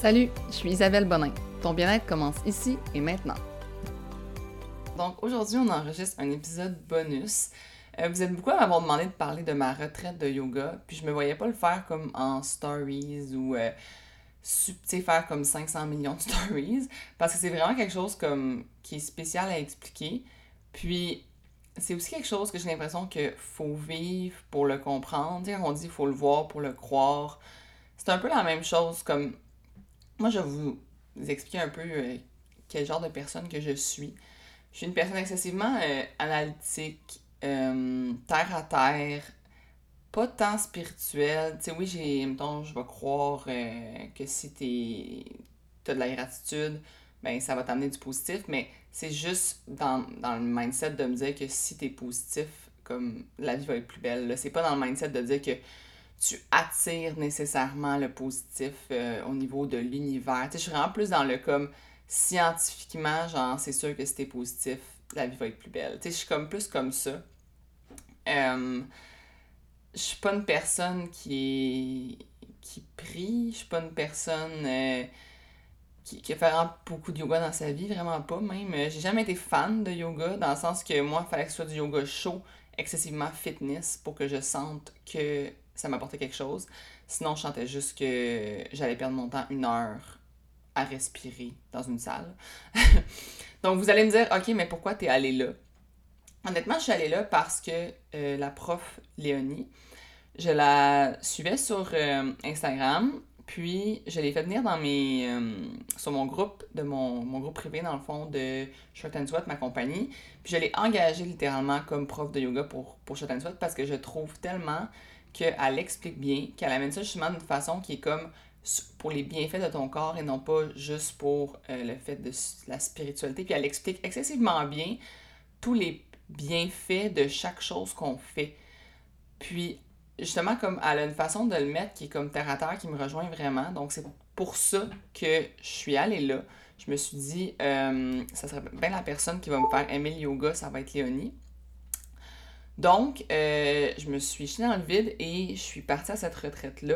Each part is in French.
Salut, je suis Isabelle Bonin. Ton bien-être commence ici et maintenant. Donc aujourd'hui, on enregistre un épisode bonus. Euh, vous êtes beaucoup à m'avoir demandé de parler de ma retraite de yoga, puis je me voyais pas le faire comme en stories ou euh, faire comme 500 millions de stories, parce que c'est vraiment quelque chose comme qui est spécial à expliquer. Puis c'est aussi quelque chose que j'ai l'impression qu'il faut vivre pour le comprendre. Quand on dit faut le voir pour le croire, c'est un peu la même chose comme moi, je vais vous expliquer un peu euh, quel genre de personne que je suis. Je suis une personne excessivement euh, analytique, euh, terre à terre, pas tant spirituelle. Tu sais, oui, j'ai, mettons, je vais croire que si tu as de la gratitude, ben ça va t'amener du positif, mais c'est juste dans, dans, le mindset de me dire que si tu es positif, comme la vie va être plus belle. C'est pas dans le mindset de dire que tu attires nécessairement le positif euh, au niveau de l'univers? Tu sais, je suis vraiment plus dans le comme scientifiquement, genre, c'est sûr que si t'es positif, la vie va être plus belle. Tu sais, je suis comme plus comme ça. Euh, je suis pas une personne qui qui prie, je suis pas une personne euh, qui, qui a beaucoup de yoga dans sa vie, vraiment pas même. J'ai jamais été fan de yoga, dans le sens que moi, il fallait que ce soit du yoga chaud, excessivement fitness, pour que je sente que ça m'apportait quelque chose. Sinon, je sentais juste que j'allais perdre mon temps une heure à respirer dans une salle. Donc, vous allez me dire, OK, mais pourquoi t'es allé là? Honnêtement, je suis allée là parce que euh, la prof Léonie, je la suivais sur euh, Instagram, puis je l'ai fait venir dans mes, euh, sur mon groupe, de mon, mon, groupe privé, dans le fond, de Short and Sweat, ma compagnie. Puis je l'ai engagée littéralement comme prof de yoga pour, pour and Sweat parce que je trouve tellement qu'elle explique bien, qu'elle amène ça justement d'une façon qui est comme pour les bienfaits de ton corps et non pas juste pour euh, le fait de la spiritualité. Puis elle explique excessivement bien tous les bienfaits de chaque chose qu'on fait. Puis justement, comme elle a une façon de le mettre qui est comme terre à terre, qui me rejoint vraiment. Donc c'est pour ça que je suis allée là. Je me suis dit, euh, ça serait bien la personne qui va me faire aimer le yoga, ça va être Léonie. Donc, euh, je me suis jetée dans le vide et je suis partie à cette retraite-là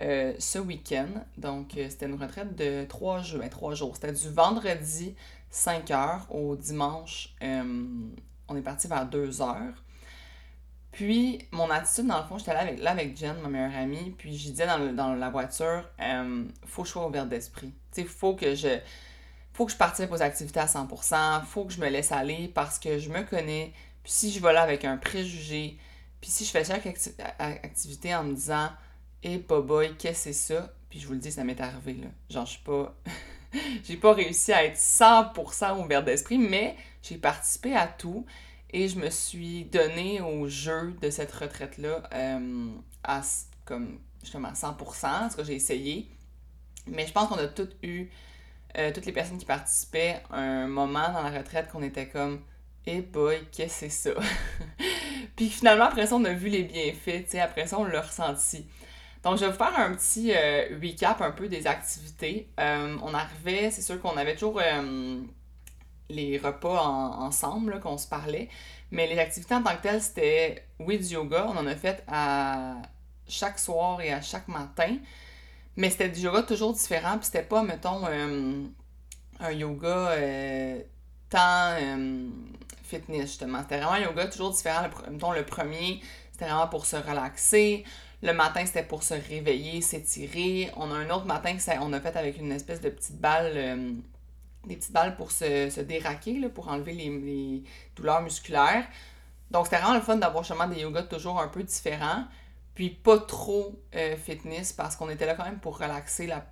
euh, ce week-end. Donc, euh, c'était une retraite de trois jours. Ben. C'était du vendredi 5 h au dimanche, on est parti vers 2 h. Puis, mon attitude, dans le fond, j'étais là avec, là avec Jen, ma meilleure amie, puis je disais dans, la voiture, faut que je sois ouverte d'esprit. Tu sais, faut que je faut que je participe aux activités à 100%, faut que je me laisse aller parce que je me connais, puis si je vais là avec un préjugé, puis si je fais chaque activité en me disant hey, boy, qu'est-ce que c'est ça Puis je vous le dis, ça m'est arrivé, là. Genre, je suis pas. j'ai pas réussi à être 100% ouvert d'esprit, mais j'ai participé à tout et je me suis donné au jeu de cette retraite-là euh, à comme justement 100%, ce que j'ai essayé. Mais je pense qu'on a toutes eu, euh, toutes les personnes qui participaient, un moment dans la retraite qu'on était comme et boy, qu'est-ce que c'est ça? Puis finalement, après ça, on a vu les bienfaits, tu sais, après ça, on l'a ressenti. Donc, je vais vous faire un petit euh, recap un peu des activités. Euh, on arrivait, c'est sûr qu'on avait toujours euh, les repas ensemble, qu'on se parlait, mais les activités en tant que telles, c'était, oui, du yoga. On en a fait à chaque soir et à chaque matin, mais c'était du yoga toujours différent, puis c'était pas, mettons, un yoga tant fitness, justement. C'était vraiment yoga toujours différent. Le, le premier, c'était vraiment pour se relaxer. Le matin, c'était pour se réveiller, s'étirer. On a un autre matin que on a fait avec une espèce de petite balle, euh, des petites balles pour se, déraquer, là, pour enlever les, douleurs musculaires. Donc, c'était vraiment le fun d'avoir justement des yogas toujours un peu différents. Puis pas trop euh, fitness parce qu'on était là quand même pour relaxer la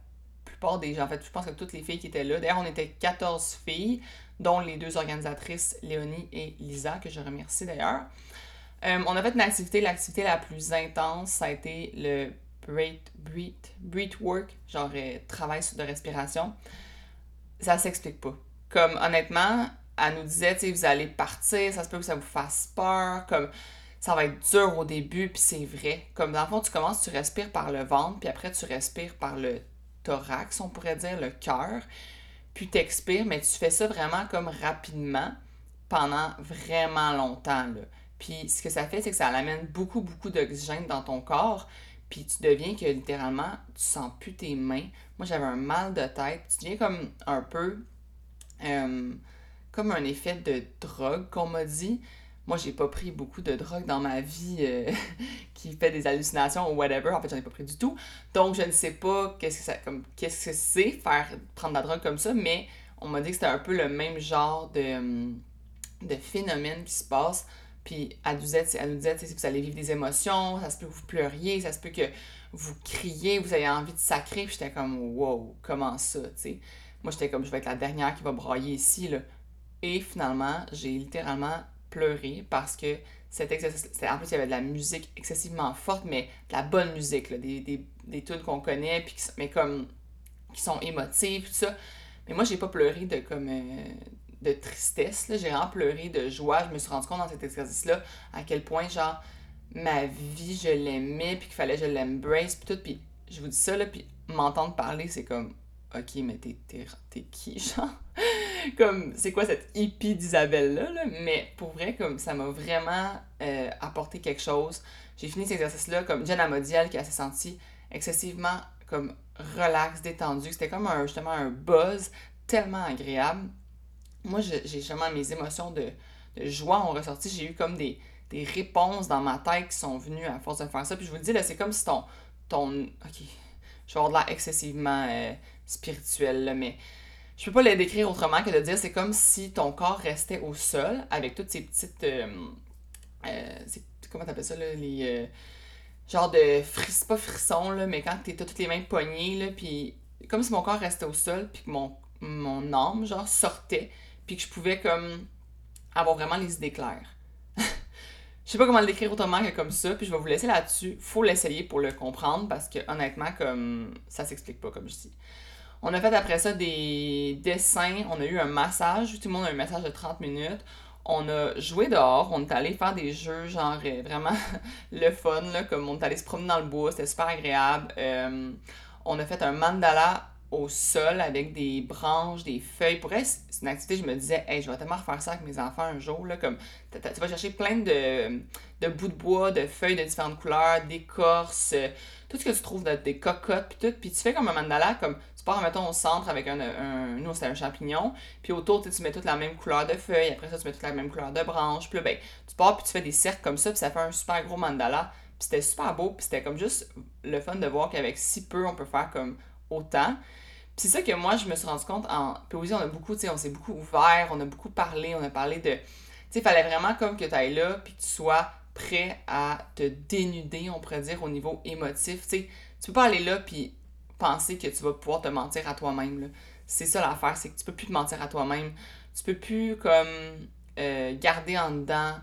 plupart des. En fait, je pense que toutes les filles qui étaient là. D'ailleurs, on était 14 filles dont les deux organisatrices, Léonie et Lisa, que je remercie d'ailleurs. Euh, on a fait une activité, l'activité la plus intense, ça a été le breath, breath, breath work, genre euh, travail de respiration. Ça s'explique pas. Comme honnêtement, elle nous disait, tu vous allez partir, ça se peut que ça vous fasse peur, comme ça va être dur au début, puis c'est vrai. Comme dans le fond, tu commences, tu respires par le ventre, puis après tu respires par le thorax, on pourrait dire, le cœur puis t'expires, mais tu fais ça vraiment comme rapidement pendant vraiment longtemps. Puis ce que ça fait, c'est que ça amène beaucoup, beaucoup d'oxygène dans ton corps. puis tu deviens que littéralement, tu sens plus tes mains. Moi, j'avais un mal de tête. Tu deviens comme un peu. Euh, comme un effet de drogue qu'on m'a dit. Moi, j'ai pas pris beaucoup de drogue dans ma vie euh, qui fait des hallucinations ou whatever. En fait, j'en ai pas pris du tout. Donc, je ne sais pas qu'est-ce que qu'est-ce que c'est faire prendre de la drogue comme ça, mais on m'a dit que c'était un peu le même genre de, de phénomène qui se passe. Puis elle nous disait, elle nous disait si vous allez vivre des émotions, ça se peut que vous pleuriez, ça se peut que vous criez, vous avez envie de sacrer. Puis j'étais comme, wow, comment ça, tu sais? Moi, j'étais comme, je vais être la dernière qui va brailler ici, là. Et finalement, j'ai littéralement pleuré parce que c'était en plus il y avait de la musique excessivement forte mais de la bonne musique des, des, qu'on connaît puis mais comme qui sont émotives tout ça. Mais moi j'ai pas pleuré de comme euh, de tristesse j'ai vraiment pleuré de joie. Je me suis rendu compte dans cet exercice là à quel point genre ma vie je l'aimais puis qu'il fallait que je l'embrace puis tout. Puis je vous dis ça là puis m'entendre parler c'est comme ok mais t'es qui genre comme, c'est quoi cette hippie d'Isabelle-là, Mais pour vrai, comme, ça m'a vraiment euh, apporté quelque chose. J'ai fini cet exercice-là, comme Jenna Modiel, qui a s'est sentie excessivement, comme, relax, détendue. C'était comme un, justement un buzz tellement agréable. Moi, j'ai justement mes émotions de, joie ont ressorti. J'ai eu comme des, réponses dans ma tête qui sont venues à force de faire ça. Puis je vous le dis, là, c'est comme si ton. ton ok, je vais avoir de l'air excessivement euh, spirituel, là, mais je peux pas le décrire autrement que de dire c'est comme si ton corps restait au sol avec toutes ces petites. Euh, euh, comment t'appelles ça, là, les. Euh, genre de fris, pas frissons, là, mais quand t'es toutes les mains poignées, là, puis comme si mon corps restait au sol, puis que mon, mon âme, genre, sortait, puis que je pouvais, comme, avoir vraiment les idées claires. je sais pas comment le décrire autrement que comme ça, puis je vais vous laisser là-dessus. Faut l'essayer pour le comprendre, parce que, honnêtement, comme, ça s'explique pas, comme je dis. On a fait après ça des dessins, on a eu un massage, tout le monde a eu un massage de 30 minutes. On a joué dehors, on est allé faire des jeux, genre euh, vraiment le fun, là, comme on est allé se promener dans le bois, c'était super agréable. Euh, on a fait un mandala au sol avec des branches, des feuilles. Pour elle, c'est une activité, je me disais, hey, je vais tellement refaire ça avec mes enfants un jour. Comme, tu vas chercher plein de, de bouts de bois, de feuilles de différentes couleurs, d'écorces, tout ce que tu trouves, de, des cocottes, puis tout. Puis tu fais comme un mandala, comme tu pars, mettons, au centre avec un. un nous, c'était un champignon. Puis autour, tu mets toute la même couleur de feuilles. Après ça, tu mets toute la même couleur de branches. Puis là, ben, tu pars, puis tu fais des cercles comme ça. Puis ça fait un super gros mandala. Puis c'était super beau. Puis c'était comme juste le fun de voir qu'avec si peu, on peut faire comme autant. Puis c'est ça que moi, je me suis rendu compte en poésie, on a beaucoup, tu sais, on s'est beaucoup ouvert, on a beaucoup parlé, on a parlé de. Tu sais, il fallait vraiment comme que tu ailles là, puis que tu sois prêt à te dénuder, on pourrait dire, au niveau émotif. Tu sais, tu peux pas aller là, puis penser que tu vas pouvoir te mentir à toi-même. C'est ça l'affaire, c'est que tu peux plus te mentir à toi-même. Tu peux plus comme euh, garder en dedans.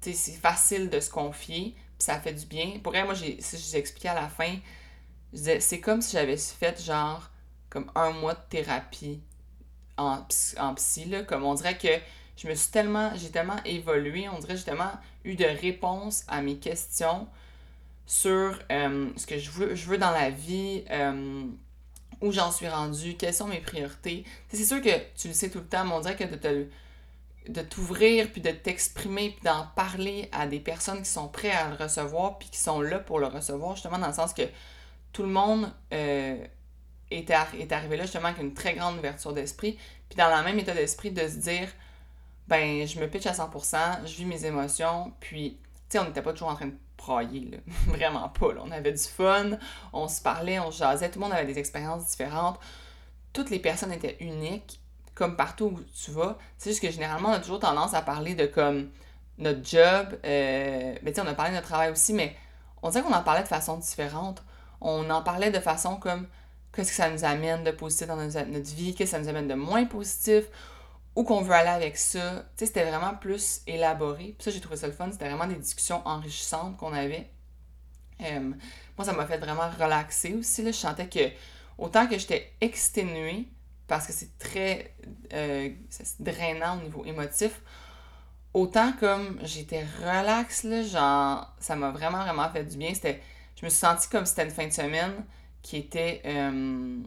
c'est facile de se confier, puis ça fait du bien. Pour elle, moi, si je expliqué à la fin, c'est comme si j'avais fait genre comme un mois de thérapie en, en psy, là, comme on dirait que je me suis tellement, j'ai tellement évolué, on dirait que j'ai tellement eu de réponses à mes questions sur euh, ce que je veux, je veux dans la vie, euh, où j'en suis rendu, quelles sont mes priorités. C'est sûr que tu le sais tout le temps, mais on dirait que de de t'ouvrir, puis de t'exprimer, puis d'en parler à des personnes qui sont prêtes à le recevoir, puis qui sont là pour le recevoir, justement dans le sens que tout le monde euh, est, est arrivé là justement avec une très grande ouverture d'esprit, puis dans le même état d'esprit de se dire, ben je me pitch à 100%, je vis mes émotions, puis tu sais, on n'était pas toujours en train de là. Vraiment pas, On avait du fun, on se parlait, on jasait, tout le monde avait des expériences différentes. Toutes les personnes étaient uniques, comme partout où tu vas. C'est juste que généralement, on a toujours tendance à parler de comme notre job. Euh, ben, on a parlé de notre travail aussi, mais on dirait qu'on en parlait de façon différente. On en parlait de façon comme qu'est-ce que ça nous amène de positif dans notre, vie, qu'est-ce que ça nous amène de moins positif, où qu'on veut aller avec ça. Tu sais, c'était vraiment plus élaboré. Puis ça, j'ai trouvé ça le fun. C'était vraiment des discussions enrichissantes qu'on avait. Euh, moi, ça m'a fait vraiment relaxer aussi. Là. Je sentais que autant que j'étais exténuée, parce que c'est très euh, drainant au niveau émotif, autant comme j'étais relax, là, genre, ça m'a vraiment, vraiment fait du bien. C'était, je me suis sentie comme si c'était une fin de semaine qui était... Euh,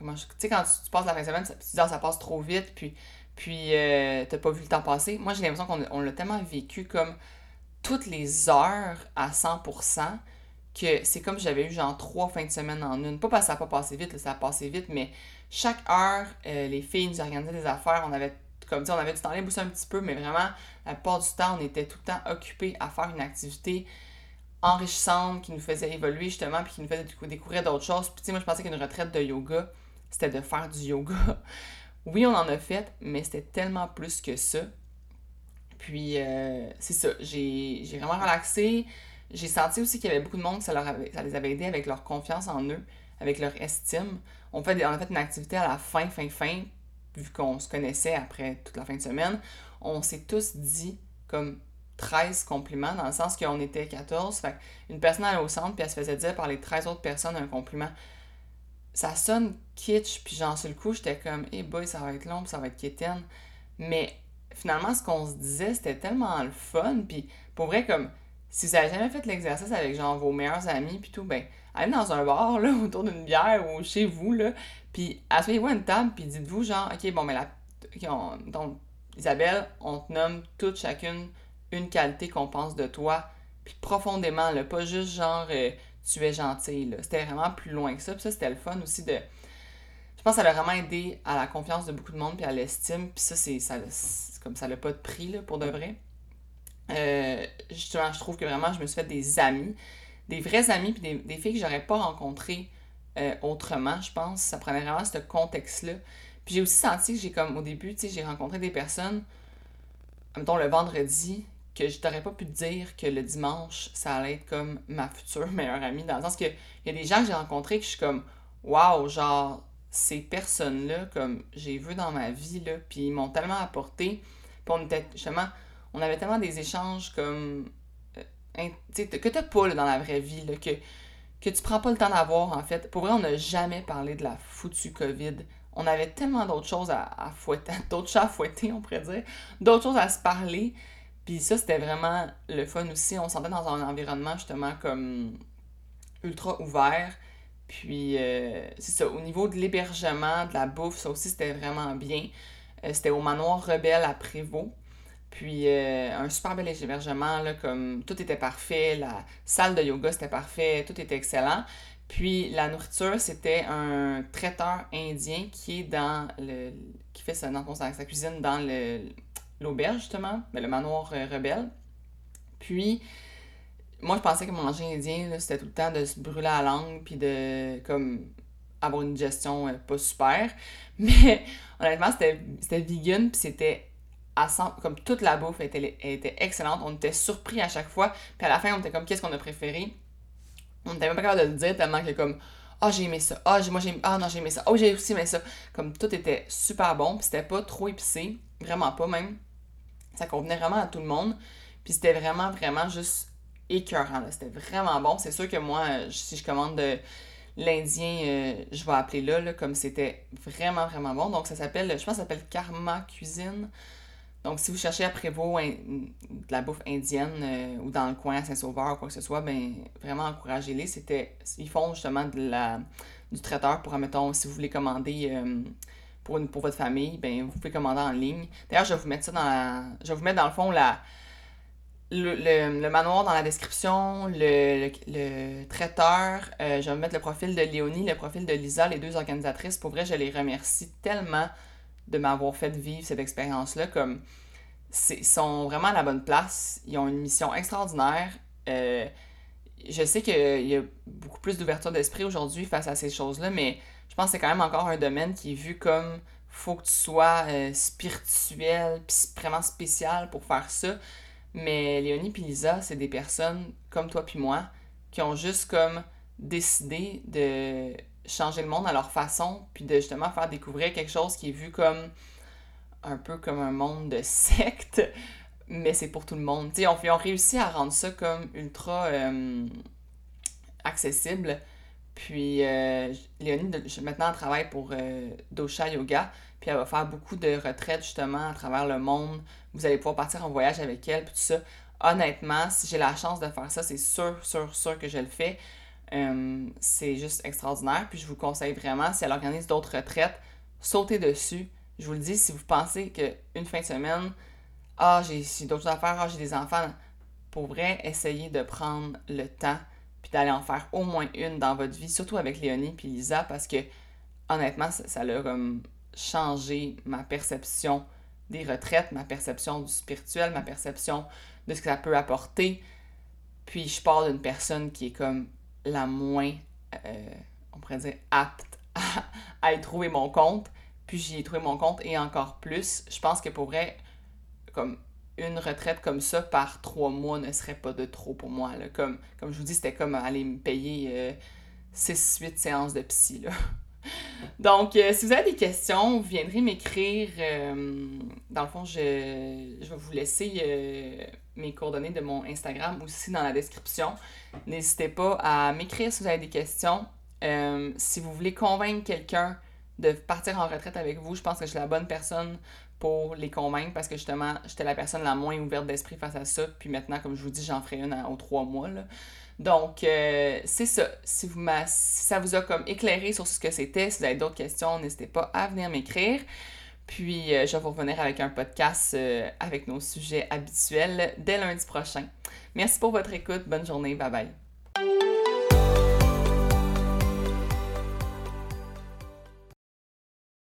tu sais, quand tu, passes la fin de semaine, tu dis, ça passe trop vite, puis, puis euh, t'as pas vu le temps passer. Moi, j'ai l'impression qu'on l'a tellement vécu comme toutes les heures à 100% que c'est comme j'avais eu genre trois fins de semaine en une. Pas parce que ça n'a pas passé vite, ça a passé vite, mais chaque heure, euh, les filles nous organisaient des affaires. On avait, comme dit, on avait du temps libre aussi un petit peu, mais vraiment, la plupart du temps, on était tout le temps occupés à faire une activité enrichissante qui nous faisait évoluer justement, puis qui nous faisait découvrir d'autres choses. Puis tu sais, moi, je pensais qu'une retraite de yoga, c'était de faire du yoga. oui, on en a fait, mais c'était tellement plus que ça. Puis, euh, c'est ça, j'ai vraiment relaxé. J'ai senti aussi qu'il y avait beaucoup de monde que ça, leur ça les avait aidés avec leur confiance en eux, avec leur estime. On, fait, on a fait une activité à la fin, fin, fin, vu qu'on se connaissait après toute la fin de semaine. On s'est tous dit comme 13 compliments, dans le sens qu'on était 14. Fait une personne allait au centre, puis elle se faisait dire par les 13 autres personnes un compliment. Ça sonne kitsch, puis genre sur le coup, j'étais comme, hey boy, ça va être long, ça va être quétaine. Mais finalement, ce qu'on se disait, c'était tellement le fun, puis pour vrai, comme, si vous avez jamais fait l'exercice avec genre vos meilleurs amis puis tout, ben allez dans un bar là autour d'une bière ou chez vous là, puis asseyez-vous à une table puis dites-vous genre ok bon mais la donc Isabelle, on te nomme toutes chacune une qualité qu'on pense de toi puis profondément là, pas juste genre euh, tu es gentil c'était vraiment plus loin que ça, puis ça c'était le fun aussi de je pense que ça a vraiment aidé à la confiance de beaucoup de monde puis à l'estime, puis ça c'est ça comme ça n'a pas de prix là pour de vrai. Euh, justement, je trouve que vraiment, je me suis fait des amis, des vrais amis, puis des, filles que j'aurais pas rencontrées euh, autrement, je pense. Ça prenait vraiment ce contexte-là. Puis j'ai aussi senti que j'ai comme, au début, tu sais, j'ai rencontré des personnes, mettons le vendredi, que je t'aurais pas pu te dire que le dimanche, ça allait être comme ma future meilleure amie, dans le sens que il y a des gens que j'ai rencontrés que je suis comme, waouh, genre, ces personnes-là, comme j'ai vu dans ma vie, là, puis ils m'ont tellement apporté, puis on était justement on avait tellement des échanges comme. Euh, que t'as pas dans la vraie vie, là, que, que tu prends pas le temps d'avoir, en fait. Pour vrai, on n'a jamais parlé de la foutue COVID. On avait tellement d'autres choses à, fouetter, d'autres chats à fouetter, on pourrait dire, d'autres choses à se parler. Puis ça, c'était vraiment le fun aussi. On se sentait dans un environnement justement comme ultra ouvert. Puis euh, c'est ça, au niveau de l'hébergement, de la bouffe, ça aussi c'était vraiment bien. Euh, c'était au manoir Rebelle à Prévost. Puis euh, un super bel hébergement, comme tout était parfait, la salle de yoga c'était parfait, tout était excellent. Puis la nourriture, c'était un traiteur indien qui est dans le. qui fait sa, cuisine dans l'auberge, justement, mais le manoir euh, rebelle. Puis, moi, je pensais que manger indien, c'était tout le temps de se brûler la langue, puis de, comme, avoir une gestion euh, pas super. Mais, honnêtement, c'était vegan, puis c'était comme toute la bouffe était, était excellente. On était surpris à chaque fois. Puis à la fin, on était comme, qu'est-ce qu'on a préféré? On était même pas capable de le dire tellement que comme, ah, oh, j'ai aimé ça. Ah, moi, j'ai Ah, non, j'ai aimé ça. Oh, j'ai aussi aimé ça. Comme tout était super bon. Puis c'était pas trop épicé. Vraiment pas, même. Ça convenait vraiment à tout le monde. Puis c'était vraiment, vraiment juste écœurant. C'était vraiment bon. C'est sûr que moi, si je commande de l'Indien, euh, je vais appeler là, comme c'était vraiment, vraiment bon. Donc ça s'appelle, je pense que ça s'appelle Karma Cuisine. Donc, si vous cherchez à Prévost de la bouffe indienne euh, ou dans le coin à Saint-Sauveur ou quoi que ce soit, ben vraiment encouragez-les. C'était, ils font justement de la, du traiteur pour, admettons, si vous voulez commander euh, pour, pour votre famille, ben vous pouvez commander en ligne. D'ailleurs, je vais vous mettre ça dans la, Je vais vous mettre dans le fond la, le, manoir dans la description, le, traiteur. Euh, je vais mettre le profil de Léonie, le profil de Lisa, les deux organisatrices. Pour vrai, je les remercie tellement de m'avoir fait vivre cette expérience-là. Comme, ils sont vraiment à la bonne place. Ils ont une mission extraordinaire. Euh, je sais qu'il y a beaucoup plus d'ouverture d'esprit aujourd'hui face à ces choses-là, mais je pense que c'est quand même encore un domaine qui est vu comme faut que tu sois euh, spirituel, puis vraiment spécial pour faire ça. Mais Léonie et Lisa, c'est des personnes comme toi puis moi qui ont juste comme décidé de changer le monde à leur façon, puis de justement faire découvrir quelque chose qui est vu comme un peu comme un monde de secte, mais c'est pour tout le monde. T'sais, on, ont réussi à rendre ça comme ultra euh, accessible. Puis euh, Léonie, maintenant, elle travaille pour euh, Dosha Yoga, puis elle va faire beaucoup de retraites justement à travers le monde. Vous allez pouvoir partir en voyage avec elle, puis tout ça. Honnêtement, si j'ai la chance de faire ça, c'est sûr, sûr, sûr que je le fais. Euh, c'est juste extraordinaire. Puis je vous conseille vraiment, si elle organise d'autres retraites, sautez dessus. Je vous le dis, si vous pensez qu'une fin de semaine, ah, j'ai d'autres faire, ah, j'ai des enfants, pour vrai, essayez de prendre le temps, d'aller en faire au moins une dans votre vie, surtout avec Léonie puis Lisa, parce que honnêtement, ça, ça a comme changé ma perception des retraites, ma perception du spirituel, ma perception de ce que ça peut apporter. Puis je parle d'une personne qui est comme la moins, euh, on pourrait dire, apte à, y trouver mon compte. Puis j'y ai trouvé mon compte et encore plus. Je pense que pour comme une retraite comme ça par trois mois ne serait pas de trop pour moi. Comme, comme je vous dis, c'était comme aller me payer 6-8 euh, séances de psy. Donc, euh, si vous avez des questions, vous viendrez m'écrire. Euh, dans le fond, je, vais vous laisser euh, mes coordonnées de mon Instagram aussi dans la description. N'hésitez pas à m'écrire si vous avez des questions. si vous voulez convaincre quelqu'un de partir en retraite avec vous, je pense que je suis la bonne personne pour les convaincre parce que justement, j'étais la personne la moins ouverte d'esprit face à ça. Puis maintenant, comme je vous dis, j'en ferai une aux trois mois. Donc, euh, c'est ça. Si, ça vous a comme éclairé sur ce que c'était, si vous avez d'autres questions, n'hésitez pas à venir m'écrire. Puis, euh, je vais vous revenir avec un podcast euh, avec nos sujets habituels dès lundi prochain. Merci pour votre écoute. Bonne journée. Bye bye.